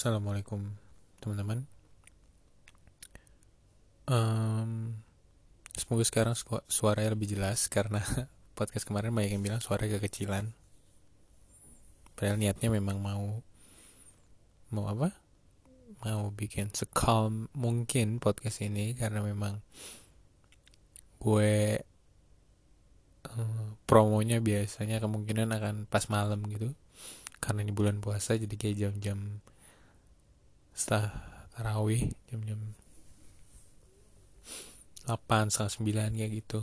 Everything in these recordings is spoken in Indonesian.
Assalamualaikum teman-teman. Um, semoga sekarang su- suaranya lebih jelas karena podcast kemarin banyak yang bilang suara kecilan. Padahal niatnya memang mau mau apa? Mau bikin secalm mungkin podcast ini karena memang gue uh, promonya biasanya kemungkinan akan pas malam gitu karena ini bulan puasa jadi kayak jam-jam setelah tarawih jam-jam 8 setengah 9 kayak gitu.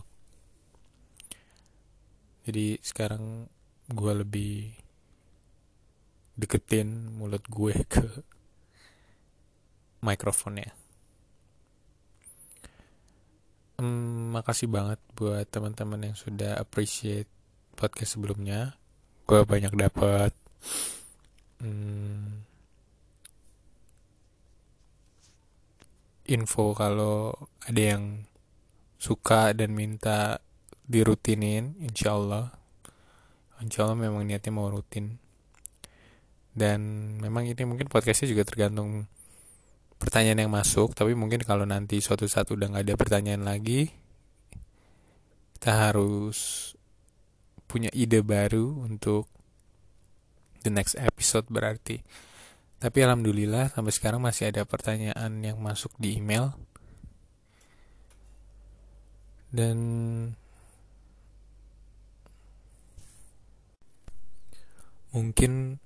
Jadi sekarang gue lebih deketin mulut gue ke mikrofonnya. Hmm, makasih banget buat teman-teman yang sudah appreciate podcast sebelumnya. Gue banyak dapat info kalau ada yang suka dan minta dirutinin insya Allah. Insya Allah memang niatnya mau rutin. Dan memang ini mungkin podcastnya juga tergantung pertanyaan yang masuk tapi mungkin kalau nanti suatu saat udah nggak ada pertanyaan lagi kita harus punya ide baru untuk the next episode berarti tapi alhamdulillah sampai sekarang masih ada pertanyaan yang masuk di email. Dan mungkin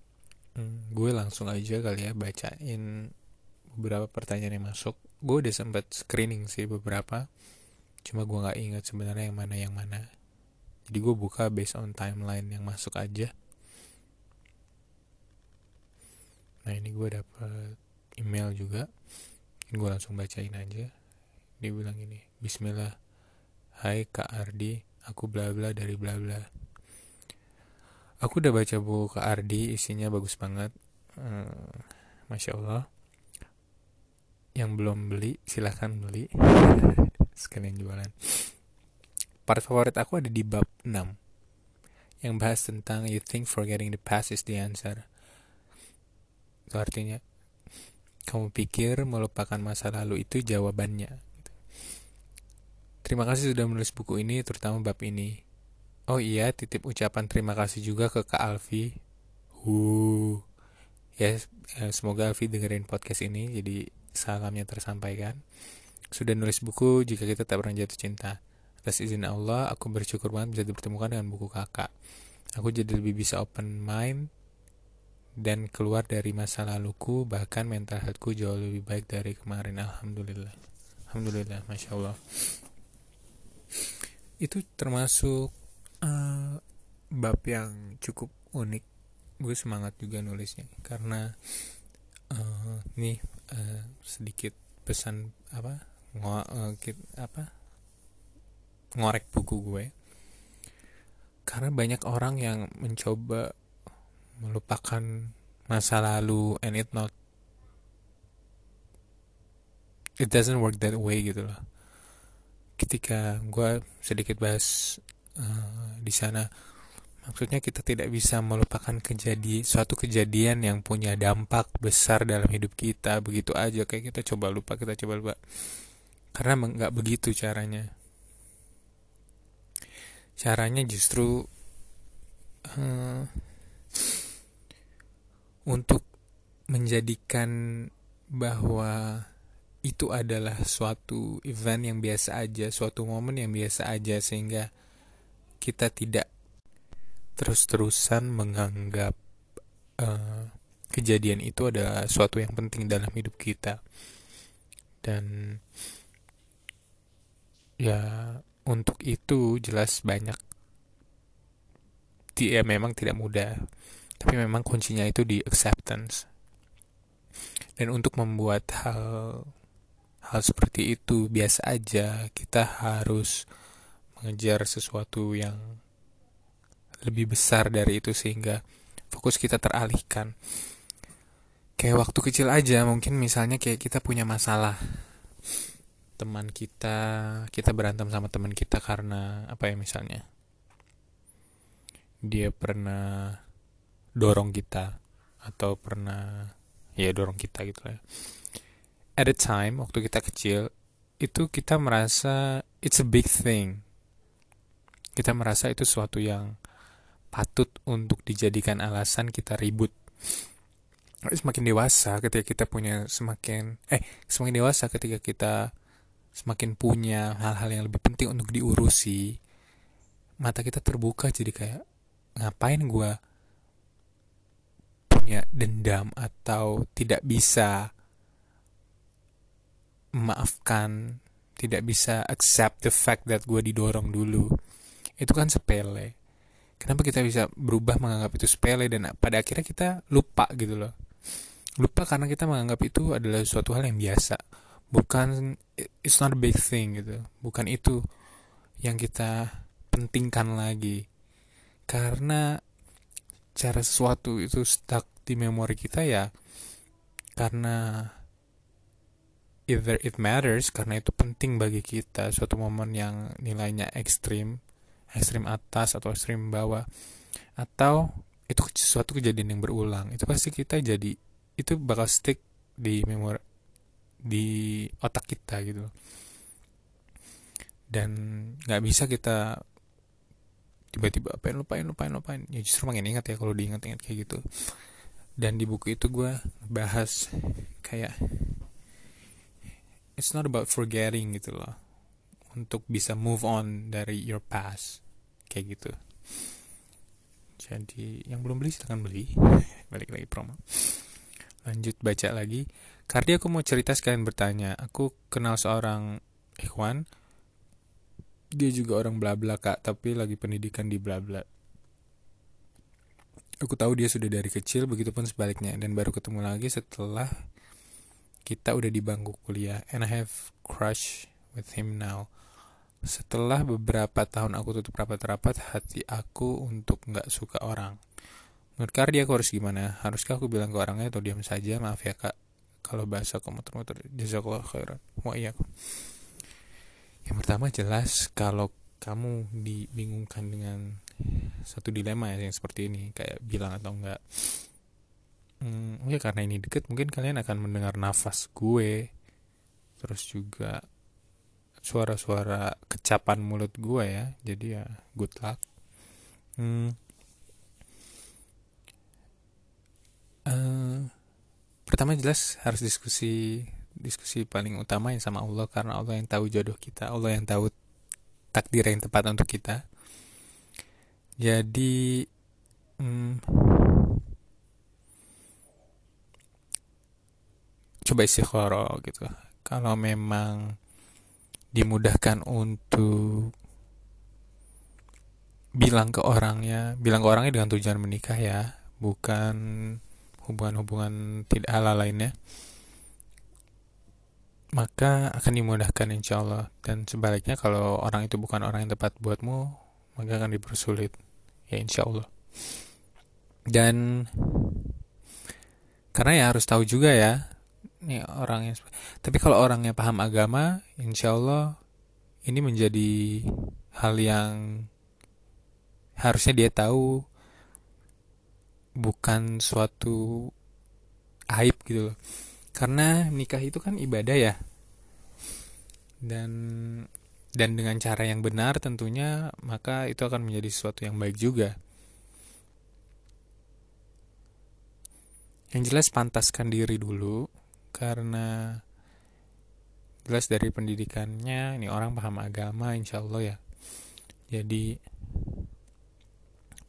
hmm, gue langsung aja kali ya bacain beberapa pertanyaan yang masuk. Gue udah sempat screening sih beberapa cuma gue nggak ingat sebenarnya yang mana yang mana. Jadi gue buka based on timeline yang masuk aja nah ini gue dapet email juga. Gue langsung bacain aja. Dia bilang ini Bismillah. Hai Kak Ardi. Aku bla bla dari bla bla. Aku udah baca buku Kak Ardi isinya bagus banget. Hmm, Masya Allah. Yang belum beli silahkan beli. Sekalian jualan. Part favorit aku ada di bab 6 yang bahas tentang you think forgetting the past is the answer itu artinya kamu pikir melupakan masa lalu itu jawabannya terima kasih sudah menulis buku ini terutama bab ini oh iya titip ucapan terima kasih juga ke Kak Alfi uh ya semoga Alfi dengerin podcast ini jadi salamnya tersampaikan. Sudah nulis buku jika kita tak pernah jatuh cinta. Atas izin Allah, aku bersyukur banget bisa dipertemukan dengan buku kakak. Aku jadi lebih bisa open mind dan keluar dari masa laluku, bahkan mental healthku jauh lebih baik dari kemarin. Alhamdulillah. Alhamdulillah, Masya Allah. Itu termasuk uh, bab yang cukup unik. Gue semangat juga nulisnya karena uh, nih uh, sedikit pesan apa ngo uh, apa ngorek buku gue karena banyak orang yang mencoba melupakan masa lalu and it not it doesn't work that way gitu loh. Ketika gue sedikit bahas uh, di sana Maksudnya kita tidak bisa melupakan kejadian suatu kejadian yang punya dampak besar dalam hidup kita. Begitu aja kayak kita coba lupa kita coba lupa. Karena nggak begitu caranya. Caranya justru uh, untuk menjadikan bahwa itu adalah suatu event yang biasa aja, suatu momen yang biasa aja sehingga kita tidak terus-terusan menganggap uh, kejadian itu adalah suatu yang penting dalam hidup kita. Dan ya untuk itu jelas banyak ya memang tidak mudah tapi memang kuncinya itu di acceptance. Dan untuk membuat hal hal seperti itu biasa aja kita harus mengejar sesuatu yang lebih besar dari itu sehingga fokus kita teralihkan. Kayak waktu kecil aja mungkin misalnya kayak kita punya masalah teman kita kita berantem sama teman kita karena apa ya misalnya? Dia pernah dorong kita atau pernah ya dorong kita gitu lah at the time waktu kita kecil itu kita merasa it's a big thing. Kita merasa itu suatu yang patut untuk dijadikan alasan kita ribut. Semakin dewasa ketika kita punya semakin eh semakin dewasa ketika kita semakin punya hal-hal yang lebih penting untuk diurusi mata kita terbuka jadi kayak ngapain gue punya dendam atau tidak bisa memaafkan tidak bisa accept the fact that gue didorong dulu itu kan sepele. Kenapa kita bisa berubah menganggap itu sepele dan pada akhirnya kita lupa gitu loh. Lupa karena kita menganggap itu adalah suatu hal yang biasa. Bukan it's not a big thing gitu. Bukan itu yang kita pentingkan lagi. Karena cara sesuatu itu stuck di memori kita ya karena either it matters karena itu penting bagi kita suatu momen yang nilainya ekstrim ekstrim atas atau ekstrim bawah atau itu sesuatu kejadian yang berulang itu pasti kita jadi itu bakal stick di memori di otak kita gitu. Dan nggak bisa kita tiba-tiba apa yang lupain lupain lupain ya justru makin ingat ya kalau diingat-ingat kayak gitu dan di buku itu gue bahas kayak it's not about forgetting gitu loh. Untuk bisa move on dari your past. Kayak gitu. Jadi yang belum beli silahkan beli. Balik lagi promo. Lanjut baca lagi. Kardi aku mau cerita sekalian bertanya. Aku kenal seorang ikhwan. Dia juga orang bla bla kak. Tapi lagi pendidikan di bla bla aku tahu dia sudah dari kecil begitupun sebaliknya. Dan baru ketemu lagi setelah kita udah di bangku kuliah. And I have crush with him now. Setelah beberapa tahun aku tutup rapat-rapat hati aku untuk nggak suka orang. Menurut Kardi aku harus gimana? Haruskah aku bilang ke orangnya atau diam saja? Maaf ya kak. Kalau bahasa aku muter-muter. Jazakallah khairan. Wa iya yang pertama jelas kalau kamu dibingungkan dengan satu dilema ya yang seperti ini kayak bilang atau enggak. Hmm, ya karena ini deket mungkin kalian akan mendengar nafas gue terus juga suara-suara kecapan mulut gue ya jadi ya good luck. Hmm, uh, pertama jelas harus diskusi diskusi paling utama yang sama Allah karena Allah yang tahu jodoh kita Allah yang tahu takdir yang tepat untuk kita jadi hmm, coba istikharah gitu. Kalau memang dimudahkan untuk bilang ke orangnya bilang ke orangnya dengan tujuan menikah ya bukan hubungan-hubungan tidak halal lainnya maka akan dimudahkan insya Allah. Dan sebaliknya kalau orang itu bukan orang yang tepat buatmu maka akan dipersulit. Ya insya Allah. Dan karena ya harus tahu juga ya orang yang tapi kalau orangnya paham agama insya Allah ini menjadi hal yang harusnya dia tahu bukan suatu aib gitu loh. Karena nikah itu kan ibadah ya. Dan dan dengan cara yang benar tentunya maka itu akan menjadi sesuatu yang baik juga. Yang jelas pantaskan diri dulu karena jelas dari pendidikannya ini orang paham agama insya Allah ya. Jadi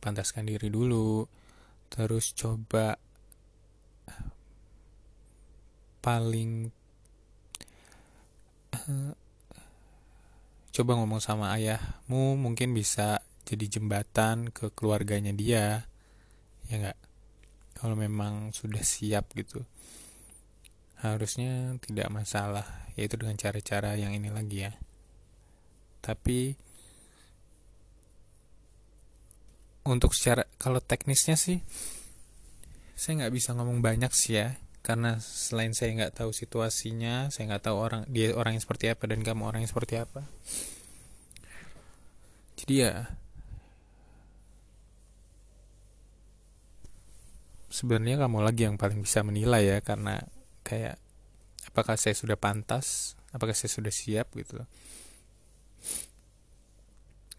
pantaskan diri dulu terus coba paling uh, coba ngomong sama ayahmu mungkin bisa jadi jembatan ke keluarganya dia. Ya nggak? Kalau memang sudah siap gitu. Harusnya tidak masalah yaitu dengan cara-cara yang ini lagi ya. Tapi untuk secara kalau teknisnya sih saya nggak bisa ngomong banyak sih ya karena selain saya nggak tahu situasinya saya nggak tahu orang dia orang yang seperti apa dan kamu orang yang seperti apa. Jadi ya sebenarnya kamu lagi yang paling bisa menilai ya karena kayak apakah saya sudah pantas? Apakah saya sudah siap gitu?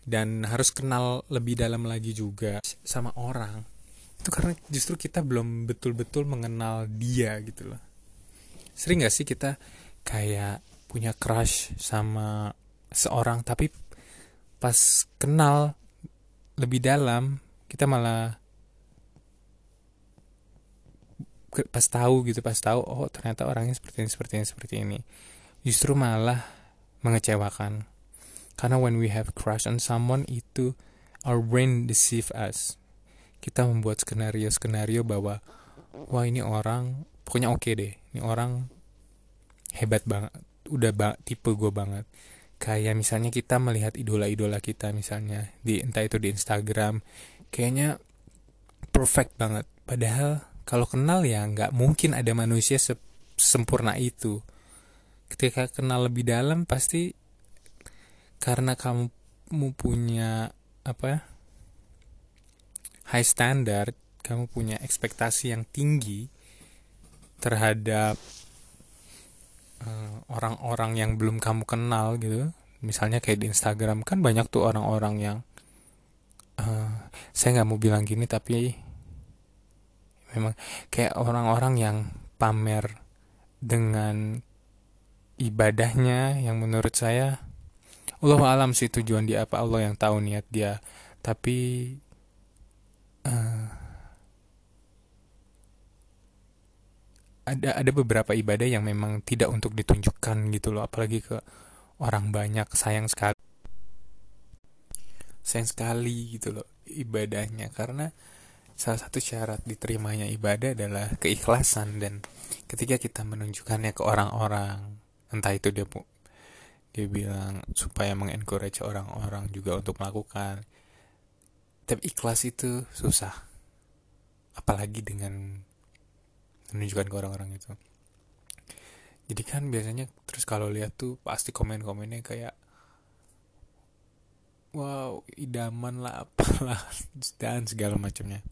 Dan harus kenal lebih dalam lagi juga sama orang itu karena justru kita belum betul-betul mengenal dia gitu loh. Sering gak sih kita kayak punya crush sama seorang tapi pas kenal lebih dalam kita malah pas tahu gitu pas tahu oh ternyata orangnya seperti ini seperti ini seperti ini. Justru malah mengecewakan. Karena when we have crush on someone itu our brain deceive us. Kita membuat skenario-skenario bahwa wah ini orang pokoknya oke okay deh. Ini orang hebat banget. Udah ba tipe gue banget. Kayak misalnya kita melihat idola-idola kita misalnya di entah itu di Instagram, kayaknya perfect banget. Padahal kalau kenal ya nggak mungkin ada manusia sempurna itu. Ketika kenal lebih dalam pasti karena kamu punya apa ya high standard kamu punya ekspektasi yang tinggi terhadap eh, orang-orang uh, yang belum kamu kenal gitu. Misalnya kayak di Instagram kan banyak tuh orang-orang yang uh, saya nggak mau bilang gini tapi memang kayak orang-orang yang pamer dengan ibadahnya yang menurut saya Allah alam sih tujuan dia apa Allah yang tahu niat dia. Tapi uh, ada ada beberapa ibadah yang memang tidak untuk ditunjukkan gitu loh apalagi ke orang banyak sayang sekali. Sayang sekali gitu loh ibadahnya karena salah satu syarat diterimanya ibadah adalah keikhlasan dan ketika kita menunjukkannya ke orang-orang entah itu dia dia bilang supaya mengencourage orang-orang juga untuk melakukan tapi ikhlas itu susah. Apalagi dengan menunjukkan ke orang-orang itu. Jadi kan biasanya terus kalau lihat tuh pasti komen-komennya kayak wow idaman lah apalah dan segala macamnya.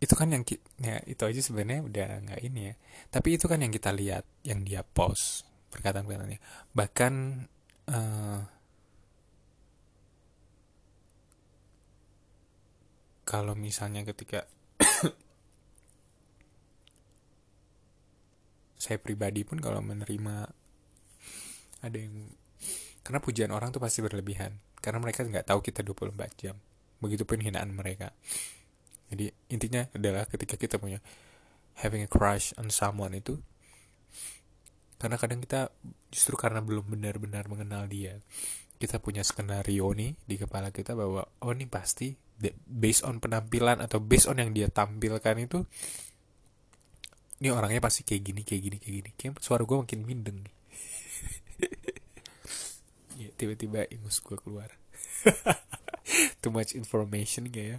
Itu kan yang ya itu aja sebenarnya udah nggak ini ya. Tapi itu kan yang kita lihat yang dia post perkataan-perkataannya bahkan uh, kalau misalnya ketika saya pribadi pun kalau menerima ada yang karena pujian orang tuh pasti berlebihan. Karena mereka nggak tahu kita 24 jam. Begitupun hinaan mereka. Jadi intinya adalah ketika kita punya having a crush on someone itu karena kadang kita justru karena belum benar-benar mengenal dia kita punya skenario nih di kepala kita bahwa oh ini pasti based on penampilan atau based on yang dia tampilkan itu ini orangnya pasti kayak gini kayak gini kayak gini. Kayak suara gue makin mindeng. Ya tiba-tiba ingus gue keluar. Too much information kayak ya.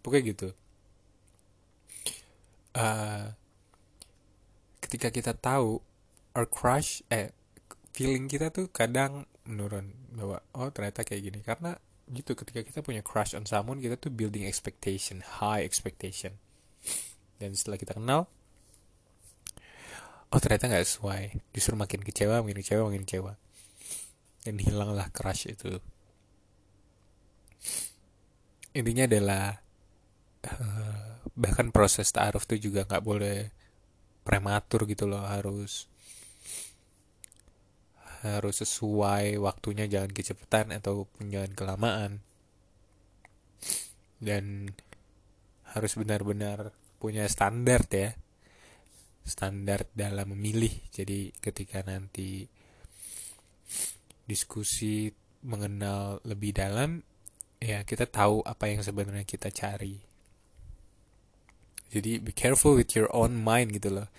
Pokoknya gitu. Uh, ketika kita tahu our crush eh feeling kita tuh kadang menurun. Bahwa oh ternyata kayak gini. Karena gitu ketika kita punya crush on someone kita tuh building expectation high expectation. Dan setelah kita kenal oh ternyata nggak sesuai. Justru makin kecewa makin kecewa makin kecewa. Dan hilanglah crush itu. Intinya adalah Eh, bahkan proses taaruf itu juga nggak boleh prematur gitu loh harus harus sesuai waktunya jangan kecepatan atau jangan kelamaan. Dan harus benar-benar punya standar ya. Standar dalam memilih. Jadi ketika nanti diskusi mengenal lebih dalam ya kita tahu apa yang sebenarnya kita cari. Jadi be careful with your own mind gitu loh.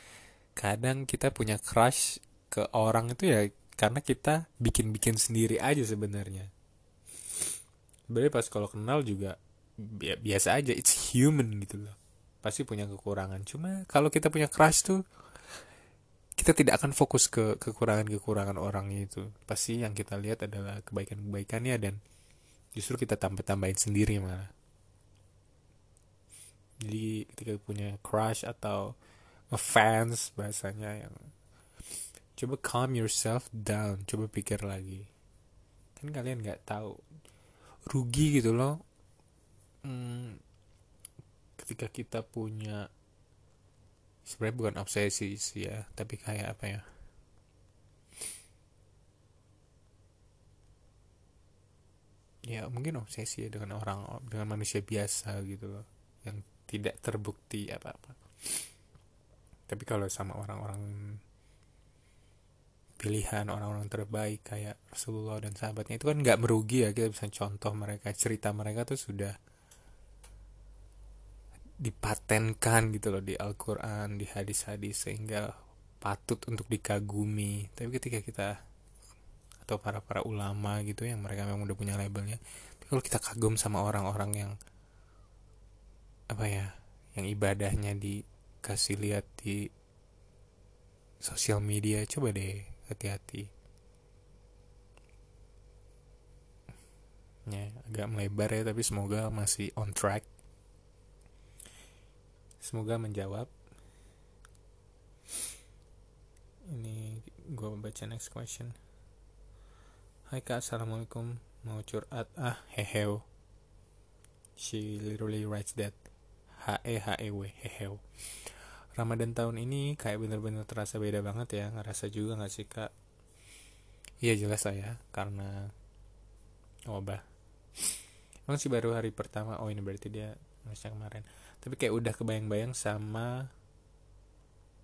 Kadang kita punya crush ke orang itu ya karena kita bikin-bikin sendiri aja sebenarnya. Sebenarnya pas kalau kenal juga biasa aja. It's human gitu loh. Pasti punya kekurangan. Cuma kalau kita punya crush tuh kita tidak akan fokus ke kekurangan-kekurangan orang itu. Pasti yang kita lihat adalah kebaikan-kebaikannya dan justru kita tambah-tambahin sendiri malah. Jadi ketika punya crush atau fans bahasanya yang coba calm yourself down. Coba pikir lagi. Kan kalian nggak tahu. Rugi gitu loh. Hmm, ketika kita punya sebenarnya bukan obsesi sih ya tapi kayak apa ya? Ya mungkin obsesi ya dengan orang dengan manusia biasa gitu loh yang tidak terbukti apa-apa. Tapi kalau sama orang-orang pilihan orang-orang terbaik kayak Rasulullah dan sahabatnya itu kan nggak merugi ya kita bisa contoh mereka cerita mereka tuh sudah dipatenkan gitu loh di Al-Quran di hadis-hadis sehingga patut untuk dikagumi. Tapi ketika kita atau para para ulama gitu yang mereka memang udah punya labelnya tapi kalau kita kagum sama orang-orang yang apa ya yang ibadahnya dikasih lihat di sosial media coba deh hati-hati. Ya agak melebar ya tapi semoga masih on track. Semoga menjawab. Ini gue baca next question. Hai kak assalamualaikum. Mau curhat? Ah heheo. She literally writes that. H E H E W hehew Ramadan tahun ini kayak bener-bener terasa beda banget ya ngerasa juga gak sih kak? Iya jelas lah ya karena wabah. Emang sih baru hari pertama oh ini berarti dia masih kemarin. Tapi kayak udah kebayang-bayang sama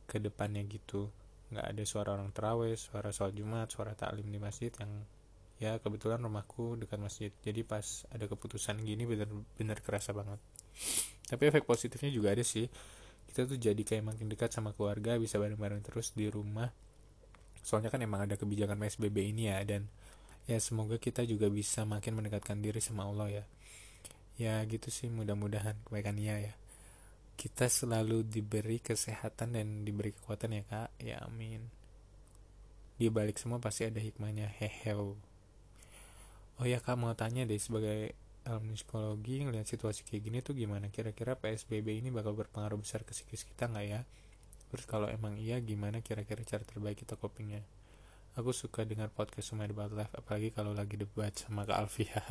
ke depannya gitu. Nggak ada suara orang terawih suara sholat jumat suara taklim di masjid yang ya kebetulan rumahku dekat masjid. Jadi pas ada keputusan gini bener-bener kerasa banget. Tapi efek positifnya juga ada sih kita tuh jadi kayak makin dekat sama keluarga bisa bareng-bareng terus di rumah. Soalnya kan emang ada kebijakan PSBB ini ya dan ya semoga kita juga bisa makin mendekatkan diri sama Allah ya. Ya gitu sih mudah-mudahan kebaikannya ya. Kita selalu diberi kesehatan dan diberi kekuatan ya kak. Ya amin. Di balik semua pasti ada hikmahnya. Hehe. Oh ya kak mau tanya deh sebagai ilmu psikologi ngelihat situasi kayak gini tuh gimana? Kira-kira PSBB ini bakal berpengaruh besar ke psikis kita nggak ya? Terus kalau emang iya gimana kira-kira cara terbaik kita copingnya? Aku suka dengar podcast Sumai About Life apalagi kalau lagi debat sama Kak Alfia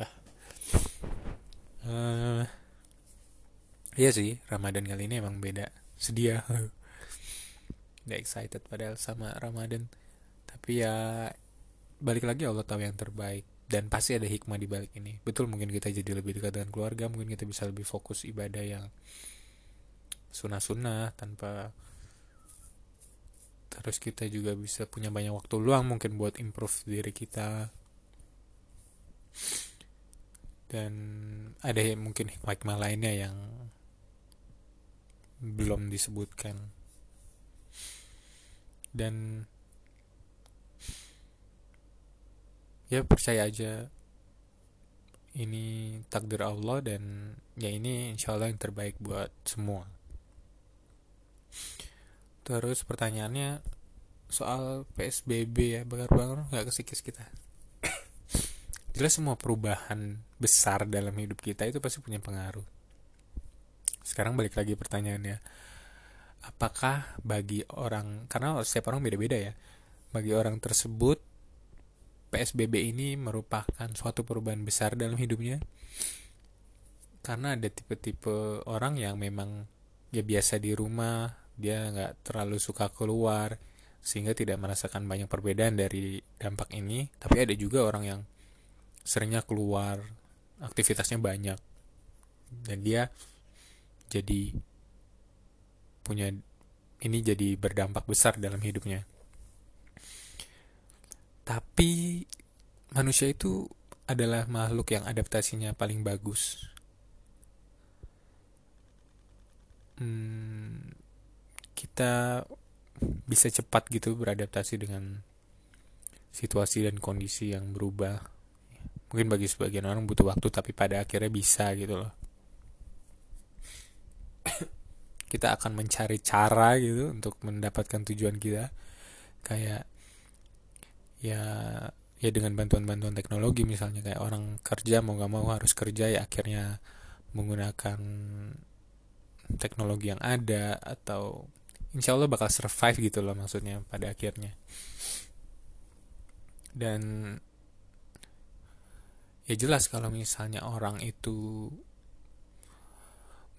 uh, iya sih Ramadan kali ini emang beda. Sedia nggak excited padahal sama Ramadan. Tapi ya balik lagi Allah tahu yang terbaik dan pasti ada hikmah di balik ini. Betul mungkin kita jadi lebih dekat dengan keluarga mungkin kita bisa lebih fokus ibadah yang sunnah-sunnah tanpa terus kita juga bisa punya banyak waktu luang mungkin buat improve diri kita. Dan ada mungkin hikmah lainnya yang belum disebutkan. Dan ya percaya aja. Ini takdir Allah dan ya ini insya Allah yang terbaik buat semua. Terus pertanyaannya soal PSBB ya bakar-bakar nggak kesikis kita. Jelas semua perubahan besar dalam hidup kita itu pasti punya pengaruh. Sekarang balik lagi pertanyaannya apakah bagi orang karena setiap orang beda-beda ya bagi orang tersebut PSBB ini merupakan suatu perubahan besar dalam hidupnya. Karena ada tipe-tipe orang yang memang ya biasa di rumah dia nggak terlalu suka keluar sehingga tidak merasakan banyak perbedaan dari dampak ini. Tapi ada juga orang yang seringnya keluar aktivitasnya banyak. Dan dia jadi punya ini jadi berdampak besar dalam hidupnya tapi manusia itu adalah makhluk yang adaptasinya paling bagus. Hmm, kita bisa cepat gitu beradaptasi dengan situasi dan kondisi yang berubah. Mungkin bagi sebagian orang butuh waktu tapi pada akhirnya bisa gitu loh. kita akan mencari cara gitu untuk mendapatkan tujuan kita. Kayak ya ya dengan bantuan-bantuan teknologi misalnya kayak orang kerja mau gak mau harus kerja ya akhirnya menggunakan teknologi yang ada atau insya Allah bakal survive gitu loh maksudnya pada akhirnya. Dan ya jelas kalau misalnya orang itu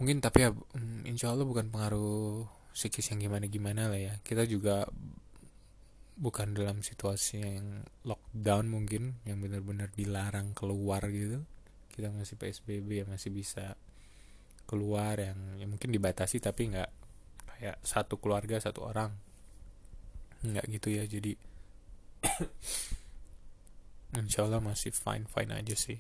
mungkin tapi ya mm, insya Allah bukan pengaruh psikis yang gimana-gimana lah ya. Kita juga bukan dalam situasi yang lockdown mungkin yang benar-benar dilarang keluar gitu. Kita masih PSBB ya masih bisa keluar yang ya mungkin dibatasi tapi nggak kayak satu keluarga satu orang. Nggak gitu ya jadi insya Allah masih fine fine aja sih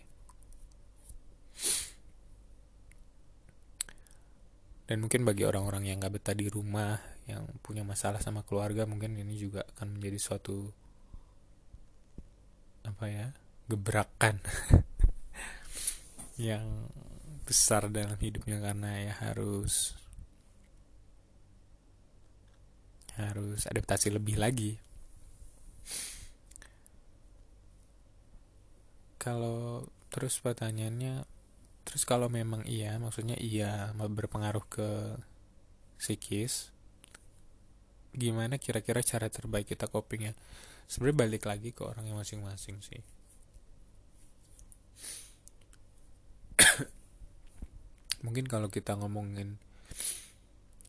dan mungkin bagi orang-orang yang nggak betah di rumah yang punya masalah sama keluarga mungkin ini juga akan menjadi suatu apa ya gebrakan yang besar dalam hidupnya karena ya harus harus adaptasi lebih lagi. Kalau terus pertanyaannya terus kalau memang iya maksudnya iya berpengaruh ke psikis gimana kira-kira cara terbaik kita copingnya? Sebenarnya balik lagi ke orang yang masing-masing sih. Mungkin kalau kita ngomongin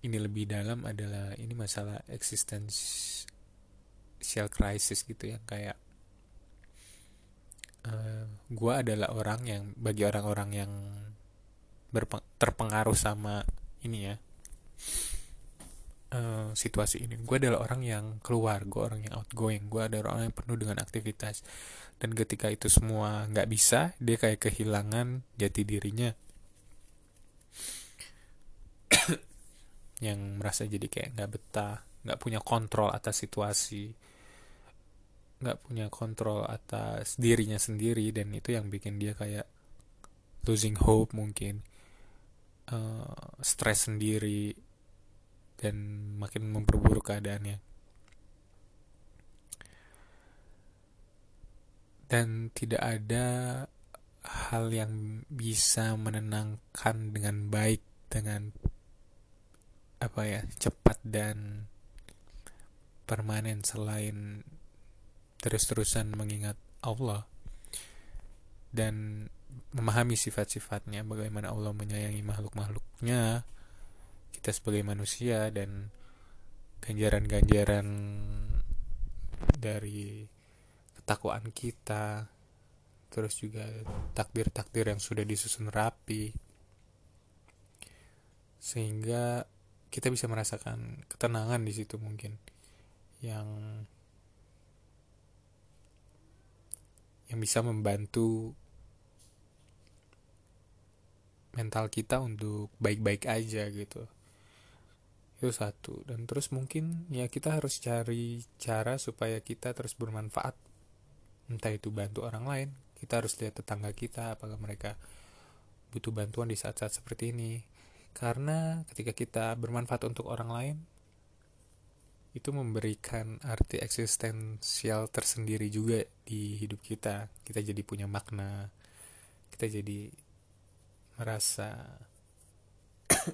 ini lebih dalam adalah ini masalah existential crisis gitu ya kayak gue adalah orang yang bagi orang-orang yang terpengaruh sama ini ya uh, situasi ini. Gue adalah orang yang keluar gue orang yang outgoing gue adalah orang yang penuh dengan aktivitas. Dan ketika itu semua nggak bisa dia kayak kehilangan jati dirinya. Yang merasa jadi kayak nggak betah nggak punya kontrol atas situasi nggak punya kontrol atas dirinya sendiri dan itu yang bikin dia kayak losing hope mungkin uh, stres sendiri dan makin memperburuk keadaannya. Dan tidak ada hal yang bisa menenangkan dengan baik dengan apa ya cepat dan permanen selain terus-terusan mengingat Allah dan memahami sifat-sifatnya bagaimana Allah menyayangi makhluk-makhluknya kita sebagai manusia dan ganjaran-ganjaran dari ketakwaan kita terus juga takdir-takdir yang sudah disusun rapi sehingga kita bisa merasakan ketenangan di situ mungkin yang yang bisa membantu mental kita untuk baik-baik aja gitu. Itu satu. Dan terus mungkin ya kita harus cari cara supaya kita terus bermanfaat. Entah itu bantu orang lain kita harus lihat tetangga kita apakah mereka butuh bantuan di saat-saat seperti ini. Karena ketika kita bermanfaat untuk orang lain itu memberikan arti eksistensial tersendiri juga di hidup kita. Kita jadi punya makna kita jadi merasa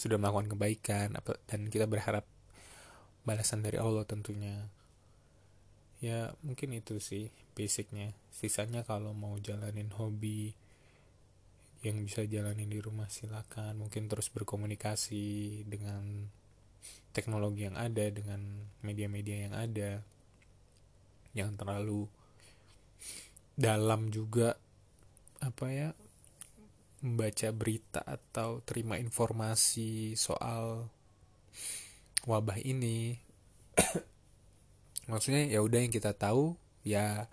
sudah melakukan kebaikan dan kita berharap balasan dari Allah tentunya. Ya mungkin itu sih basicnya. Sisanya kalau mau jalanin hobi yang bisa jalanin di rumah silakan. Mungkin terus berkomunikasi dengan teknologi yang ada dengan media-media yang ada yang terlalu dalam juga apa ya membaca berita atau terima informasi soal wabah ini. Maksudnya ya udah yang kita tahu ya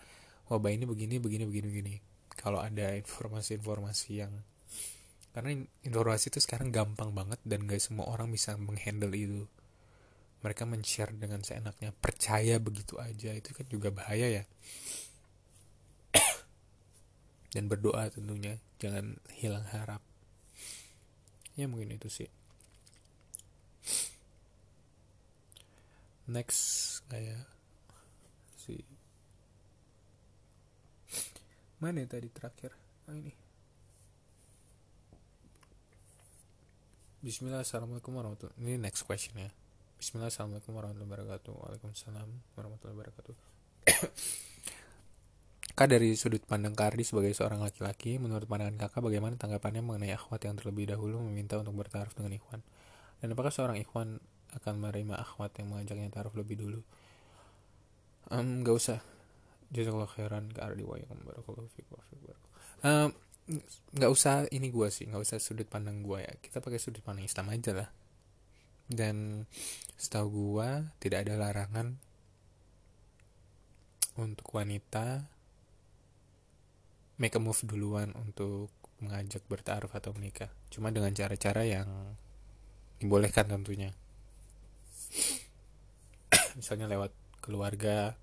wabah ini begini begini begini begini. Kalau ada informasi-informasi yang karena informasi itu sekarang gampang banget dan gak semua orang bisa menghandle itu. Mereka men-share dengan seenaknya percaya begitu aja itu kan juga bahaya ya. Dan berdoa tentunya jangan hilang harap. Ya mungkin itu sih. Next kayak si mana ya tadi terakhir? Oh ini Bismillah Assalamualaikum warahmatullahi ini next question ya. Bismillah Assalamualaikum warahmatullahi wabarakatuh. Waalaikumsalam warahmatullahi wabarakatuh. Kak dari sudut pandang Kardi sebagai seorang laki-laki, menurut pandangan kakak bagaimana tanggapannya mengenai akhwat yang terlebih dahulu meminta untuk bertaraf dengan ikhwan? Dan apakah seorang ikhwan akan menerima akhwat yang mengajaknya taruh lebih dulu? Um, gak usah. Jazakallah khairan ke Ardi. Wa um, Gak usah ini gue sih, gak usah sudut pandang gue ya. Kita pakai sudut pandang Islam aja lah. Dan setahu gue tidak ada larangan untuk wanita make a move duluan untuk mengajak bertaruh atau menikah cuma dengan cara-cara yang dibolehkan tentunya misalnya lewat keluarga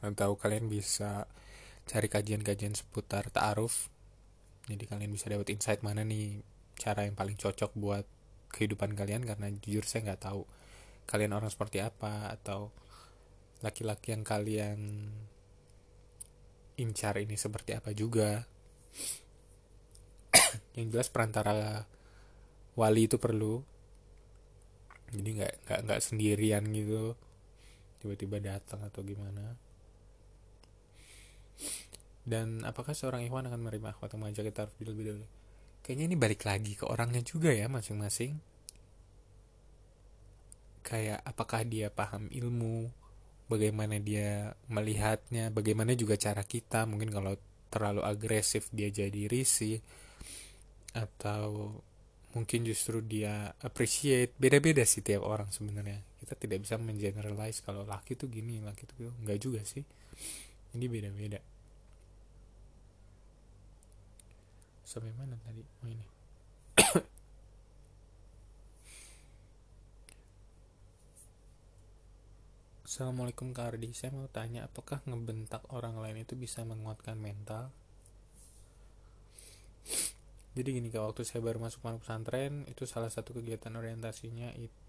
atau kalian bisa cari kajian-kajian seputar ta'aruf. Jadi kalian bisa dapat insight mana nih cara yang paling cocok buat kehidupan kalian karena jujur saya nggak tahu kalian orang seperti apa atau laki-laki yang kalian incar ini seperti apa juga. Yang jelas perantara wali itu perlu. Jadi nggak nggak nggak sendirian gitu. Tiba-tiba datang atau gimana dan apakah seorang ikhwan akan menerima akhwat yang mengajak kita lebih dulu kayaknya ini balik lagi ke orangnya juga ya masing-masing. Kayak apakah dia paham ilmu bagaimana dia melihatnya bagaimana juga cara kita mungkin kalau terlalu agresif dia jadi risih atau mungkin justru dia appreciate. Beda-beda sih tiap orang sebenarnya. Kita tidak bisa mengeneralize kalau laki tuh gini laki tuh gitu. enggak juga sih ini beda-beda. Sampai mana tadi? Oh ini. Assalamualaikum Kak Ardi, saya mau tanya apakah ngebentak orang lain itu bisa menguatkan mental? Jadi gini Kak, waktu saya baru masuk pondok pesantren, itu salah satu kegiatan orientasinya itu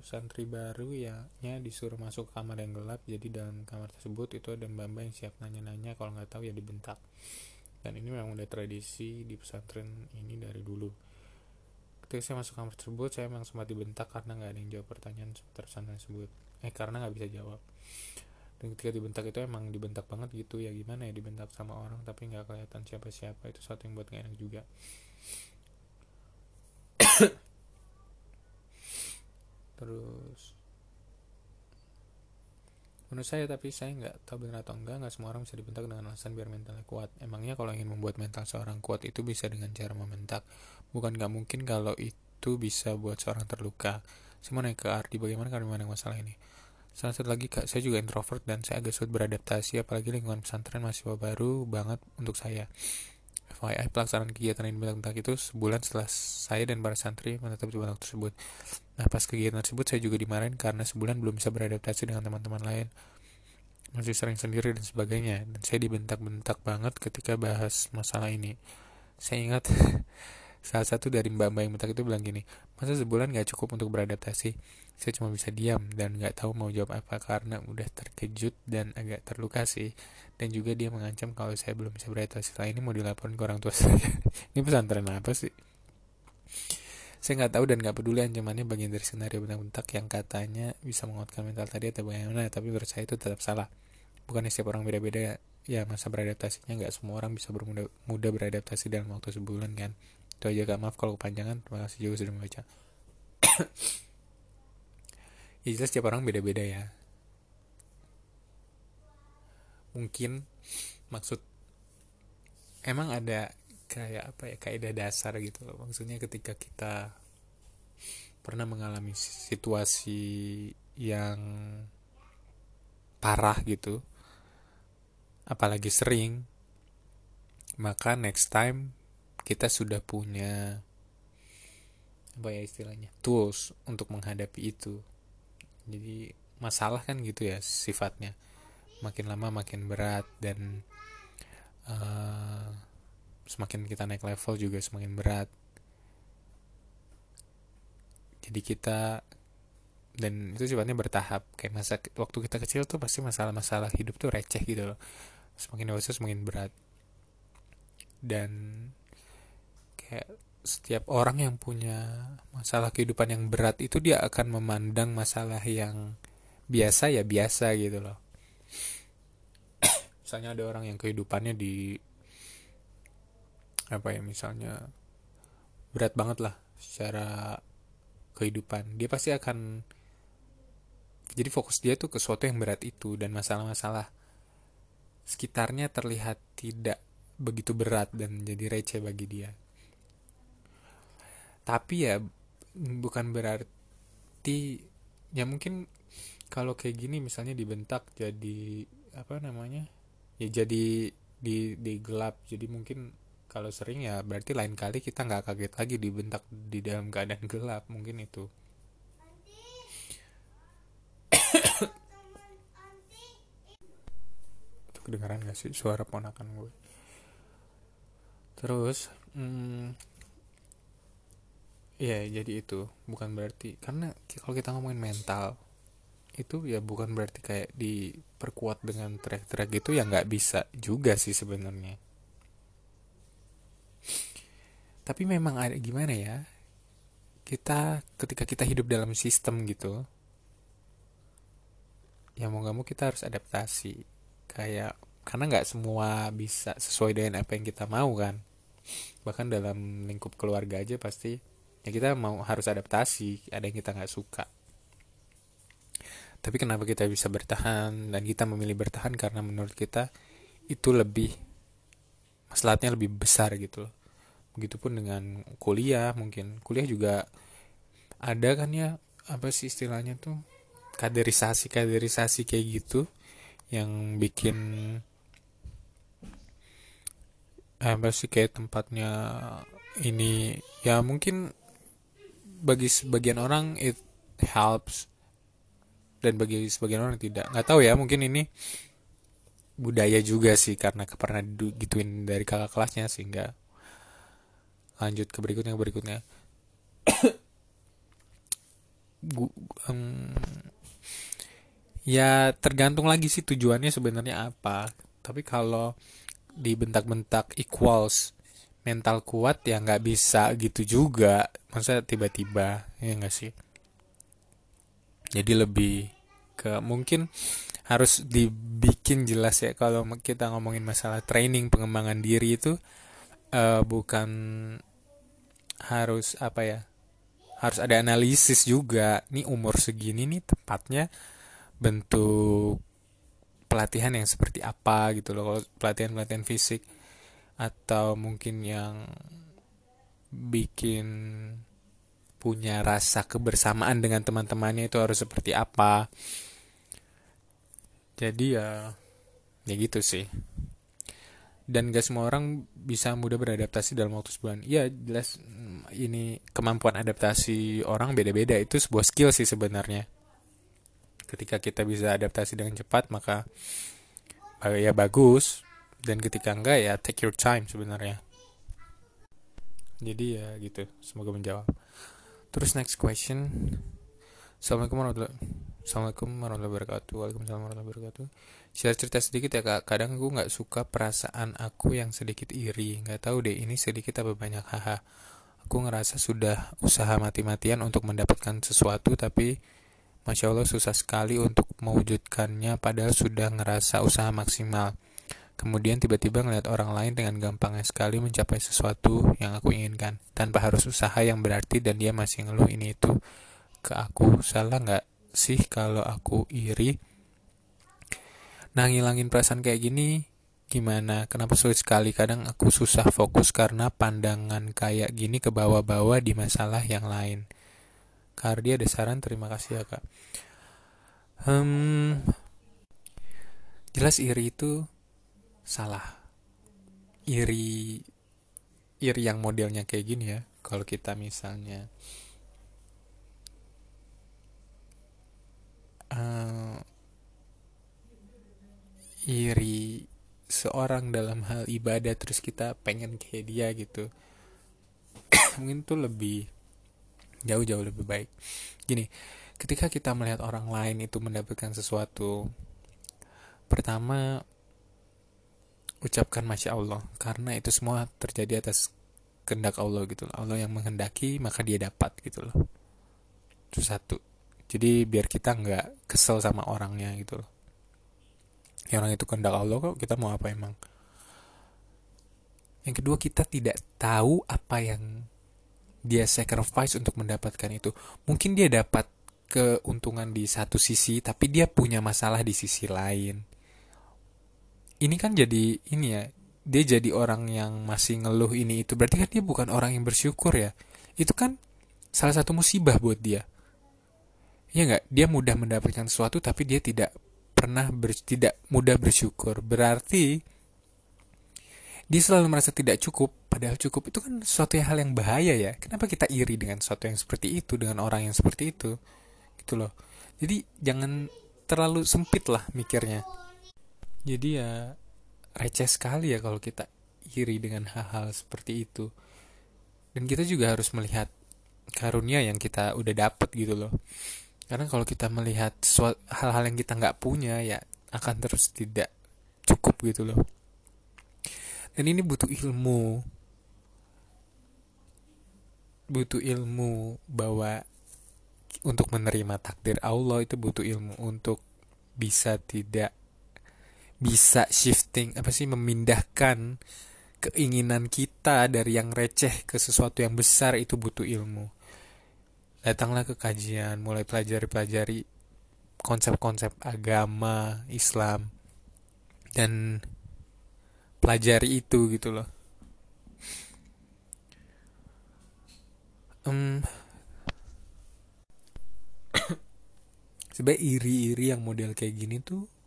santri baru ya nya disuruh masuk kamar yang gelap, jadi dalam kamar tersebut itu ada mbak-mbak yang siap nanya-nanya, kalau nggak tahu ya dibentak. Dan ini memang udah tradisi di pesantren ini dari dulu. Ketika saya masuk kamar tersebut, saya memang sempat dibentak karena nggak ada yang jawab pertanyaan seputar pesantren tersebut. Eh karena nggak bisa jawab. Dan ketika dibentak itu emang dibentak banget gitu ya gimana ya dibentak sama orang tapi nggak kelihatan siapa-siapa. Itu satu yang buat gak enak juga terus menurut saya tapi saya nggak tahu benar atau enggak nggak semua orang bisa dibentak dengan alasan biar mentalnya kuat. Emangnya kalau ingin membuat mental seorang kuat itu bisa dengan cara membentak? Bukan nggak mungkin kalau itu bisa buat seorang terluka. Saya nanya ke Ardi bagaimana kalian memandang masalah ini? Salah satu lagi kak, saya juga introvert dan saya agak sulit beradaptasi apalagi lingkungan pesantren mahasiswa baru banget untuk saya. FYI pelaksanaan kegiatan ini bentak itu sebulan setelah saya dan para santri menetap di bentak tersebut. Nah pas kegiatan tersebut saya juga dimarahin karena sebulan belum bisa beradaptasi dengan teman-teman lain. Masih sering sendiri dan sebagainya. Dan saya dibentak-bentak banget ketika bahas masalah ini. Saya ingat salah satu dari mbak-mbak yang bentak itu bilang gini, masa sebulan gak cukup untuk beradaptasi? saya cuma bisa diam dan nggak tahu mau jawab apa karena udah terkejut dan agak terluka sih dan juga dia mengancam kalau saya belum bisa beradaptasi setelah ini mau dilaporkan ke orang tua saya. Ini pesantren apa sih? Saya nggak tahu dan nggak peduli ancamannya bagian dari skenario bentak-bentak yang katanya bisa menguatkan mental tadi atau bagaimana tapi menurut saya itu tetap salah. Bukan setiap orang beda-beda ya masa beradaptasinya nggak semua orang bisa bermudah mudah beradaptasi dalam waktu sebulan kan? Itu aja kak. Maaf kalau kepanjangan. Terima kasih juga sudah membaca. Ya jelas setiap orang beda-beda ya mungkin maksud emang ada kayak apa ya kaidah dasar gitu loh. Maksudnya ketika kita pernah mengalami situasi yang parah gitu apalagi sering maka next time kita sudah punya apa ya istilahnya tools untuk menghadapi itu. Jadi masalah kan gitu ya sifatnya makin lama makin berat dan uh, semakin kita naik level juga semakin berat. Jadi kita dan itu sifatnya bertahap. Kayak masa waktu kita kecil tuh pasti masalah-masalah hidup tuh receh gitu loh. Semakin dewasa semakin berat. Dan kayak setiap orang yang punya masalah kehidupan yang berat itu dia akan memandang masalah yang biasa ya biasa gitu loh misalnya ada orang yang kehidupannya di apa ya misalnya berat banget lah secara kehidupan. Dia pasti akan jadi fokus dia tuh ke sesuatu yang berat itu dan masalah-masalah sekitarnya terlihat tidak begitu berat dan jadi receh bagi dia. Tapi ya bukan berarti ya mungkin kalau kayak gini misalnya dibentak jadi apa namanya ya jadi di di gelap. Jadi mungkin kalau sering ya berarti lain kali kita nggak kaget lagi dibentak di dalam keadaan gelap. Mungkin itu. Itu kedengaran gak sih suara ponakan gue? Terus hmm, ya jadi itu. Bukan berarti karena kalau kita ngomongin mental itu ya bukan berarti kayak diperkuat dengan track-track gitu ya nggak bisa juga sih sebenarnya. Tapi memang ada gimana ya kita ketika kita hidup dalam sistem gitu ya mau nggak mau kita harus adaptasi. Kayak karena nggak semua bisa sesuai dengan apa yang kita mau kan. Bahkan dalam lingkup keluarga aja pasti ya kita mau harus adaptasi ada yang kita nggak suka tapi kenapa kita bisa bertahan dan kita memilih bertahan? Karena menurut kita itu lebih masalahnya lebih besar gitu loh. Begitupun dengan kuliah mungkin. Kuliah juga ada kan ya apa sih istilahnya tuh? Kaderisasi kaderisasi kayak gitu yang bikin apa sih kayak tempatnya ini. Ya mungkin bagi sebagian orang it helps dan bagi sebagian orang tidak. Nggak tahu ya mungkin ini budaya juga sih karena pernah gituin dari kakak kelasnya sehingga lanjut ke berikutnya berikutnya. Um, ya tergantung lagi sih tujuannya sebenarnya apa. Tapi kalau dibentak-bentak equals mental kuat ya nggak bisa gitu juga. Masa tiba-tiba ya nggak sih jadi lebih ke mungkin harus dibikin jelas ya kalau kita ngomongin masalah training pengembangan diri itu uh, bukan harus apa ya harus ada analisis juga. Nih umur segini nih tepatnya bentuk pelatihan yang seperti apa gitu loh. Kalau pelatihan pelatihan fisik atau mungkin yang bikin punya rasa kebersamaan dengan teman-temannya itu harus seperti apa. Jadi ya ya gitu sih. Dan gak semua orang bisa mudah beradaptasi dalam waktu sebulan. Iya jelas mm, ini kemampuan adaptasi orang beda-beda. Itu sebuah skill sih sebenarnya. Ketika kita bisa adaptasi dengan cepat maka ya bagus. Dan ketika enggak ya take your time sebenarnya. Jadi ya gitu semoga menjawab Terus next question. Assalamualaikum warahmatullahi Assalamualaikum warahmatullahi wabarakatuh. Waalaikumsalam warahmatullahi wabarakatuh. Share cerita sedikit ya kak. Kadang aku nggak suka perasaan aku yang sedikit iri. Nggak tahu deh ini sedikit apa banyak haha. Aku ngerasa sudah usaha mati-matian untuk mendapatkan sesuatu tapi Masya Allah susah sekali untuk mewujudkannya padahal sudah ngerasa usaha maksimal. Kemudian tiba-tiba ngeliat orang lain dengan gampangnya sekali mencapai sesuatu yang aku inginkan tanpa harus usaha yang berarti dan dia masih ngeluh ini itu ke aku. Salah nggak sih kalau aku iri? Nah ngilangin perasaan kayak gini gimana? Kenapa sulit sekali? Kadang aku susah fokus karena pandangan kayak gini ke bawah-bawah di masalah yang lain. Kardia ada saran, terima kasih ya kak. Hmm, jelas iri itu salah. Iri iri yang modelnya kayak gini ya. Kalau kita misalnya uh, iri seorang dalam hal ibadah terus kita pengen kayak dia gitu. Mungkin tuh lebih jauh-jauh lebih baik. Gini ketika kita melihat orang lain itu mendapatkan sesuatu pertama ucapkan masya Allah. Karena itu semua terjadi atas kehendak Allah gitu loh. Allah yang menghendaki maka dia dapat gitu loh. Itu satu. Jadi biar kita nggak kesel sama orangnya gitu loh. Yang orang itu kehendak Allah kok kita mau apa emang? Yang kedua kita tidak tahu apa yang dia sacrifice untuk mendapatkan itu. Mungkin dia dapat keuntungan di satu sisi tapi dia punya masalah di sisi lain ini kan jadi ini ya dia jadi orang yang masih ngeluh ini itu. Berarti kan dia bukan orang yang bersyukur ya? Itu kan salah satu musibah buat dia. Ya nggak? Dia mudah mendapatkan sesuatu tapi dia tidak pernah ber, tidak mudah bersyukur. Berarti dia selalu merasa tidak cukup padahal cukup itu kan yang hal yang bahaya ya. Kenapa kita iri dengan sesuatu yang seperti itu dengan orang yang seperti itu? Gitu loh. Jadi jangan terlalu sempit lah mikirnya jadi ya receh sekali ya kalau kita iri dengan hal-hal seperti itu. Dan kita juga harus melihat karunia yang kita udah dapet gitu loh. Karena kalau kita melihat hal-hal yang kita nggak punya ya akan terus tidak cukup gitu loh. Dan ini butuh ilmu. Butuh ilmu bahwa untuk menerima takdir Allah itu butuh ilmu untuk bisa tidak bisa shifting apa sih memindahkan keinginan kita dari yang receh ke sesuatu yang besar itu butuh ilmu. Datanglah ke kajian, mulai pelajari-pelajari konsep-konsep agama Islam dan pelajari itu gitu loh. Um, sebenarnya iri-iri yang model kayak gini tuh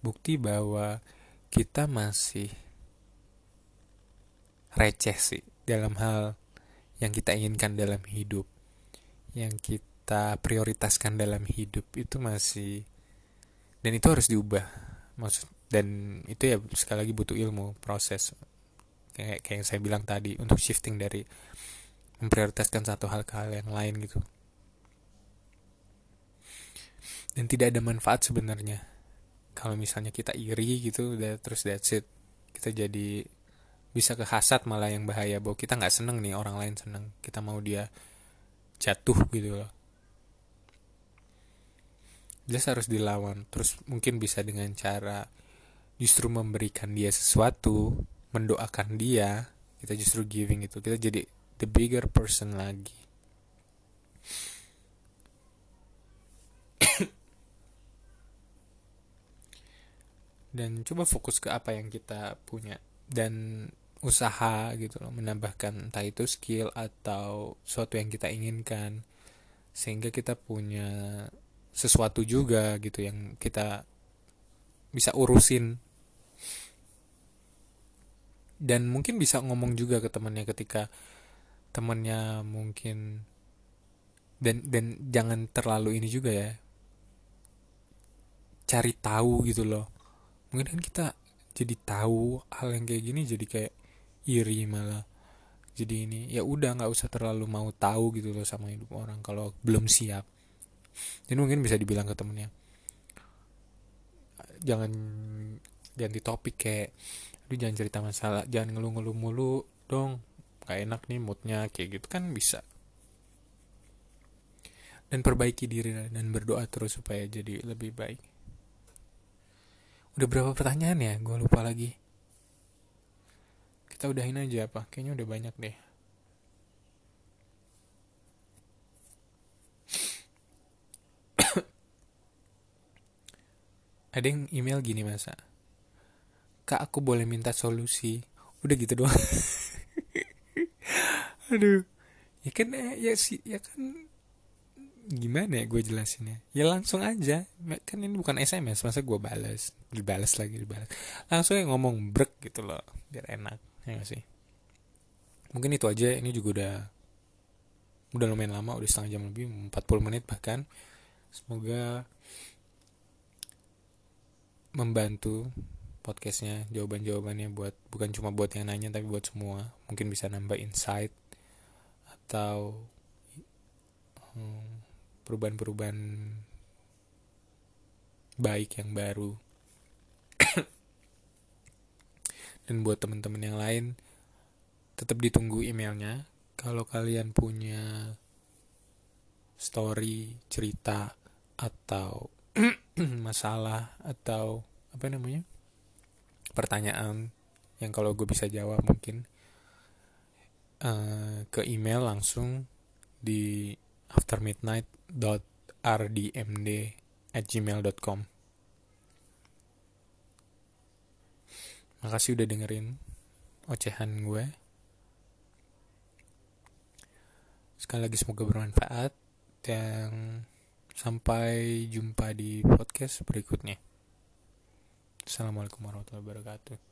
bukti bahwa kita masih receh sih dalam hal yang kita inginkan dalam hidup. Yang kita prioritaskan dalam hidup itu masih dan itu harus diubah. Maksud dan itu ya sekali lagi butuh ilmu proses. Kayak kayak yang saya bilang tadi untuk shifting dari memprioritaskan satu hal ke hal yang lain gitu. Dan tidak ada manfaat sebenarnya kalau misalnya kita iri gitu udah terus that's it. Kita jadi bisa ke hasad malah yang bahaya bahwa kita nggak seneng nih orang lain seneng. Kita mau dia jatuh gitu loh. Jelas harus dilawan. Terus mungkin bisa dengan cara justru memberikan dia sesuatu mendoakan dia kita justru giving itu kita jadi the bigger person lagi dan coba fokus ke apa yang kita punya. Dan usaha gitu loh menambahkan entah itu skill atau sesuatu yang kita inginkan. Sehingga kita punya sesuatu juga gitu yang kita bisa urusin. Dan mungkin bisa ngomong juga ke temannya ketika temannya mungkin dan dan jangan terlalu ini juga ya cari tahu gitu loh mungkin kan kita jadi tahu hal yang kayak gini jadi kayak iri malah. Jadi ini ya udah nggak usah terlalu mau tahu gitu loh sama hidup orang kalau belum siap. Jadi mungkin bisa dibilang ke temennya jangan ganti topik kayak aduh jangan cerita masalah jangan ngeluh-ngeluh mulu dong gak enak nih moodnya kayak gitu kan bisa. Dan perbaiki diri dan berdoa terus supaya jadi lebih baik Udah berapa pertanyaan ya? Gue lupa lagi. Kita udahin aja apa? Kayaknya udah banyak deh. Ada yang email gini masa. Kak aku boleh minta solusi. Udah gitu doang. Aduh. Ya kan ya sih ya kan gimana ya gue jelasinnya? Ya langsung aja. Kan ini bukan sms masa gue balas dibalas lagi dibalas langsung ya ngomong break gitu loh biar enak ya gak sih? Mungkin itu aja ini juga udah udah lumayan lama udah setengah jam lebih 40 menit bahkan. Semoga membantu podcastnya jawaban-jawabannya buat bukan cuma buat yang nanya tapi buat semua. Mungkin bisa nambah insight atau hmm, perubahan-perubahan baik yang baru. Dan buat teman-teman yang lain tetap ditunggu emailnya. Kalau kalian punya story cerita atau masalah atau apa namanya pertanyaan yang kalau gue bisa jawab mungkin uh, ke email langsung di aftermidnight.rdmd at gmail.com Makasih udah dengerin ocehan gue. Sekali lagi semoga bermanfaat dan sampai jumpa di podcast berikutnya. Assalamualaikum warahmatullahi wabarakatuh.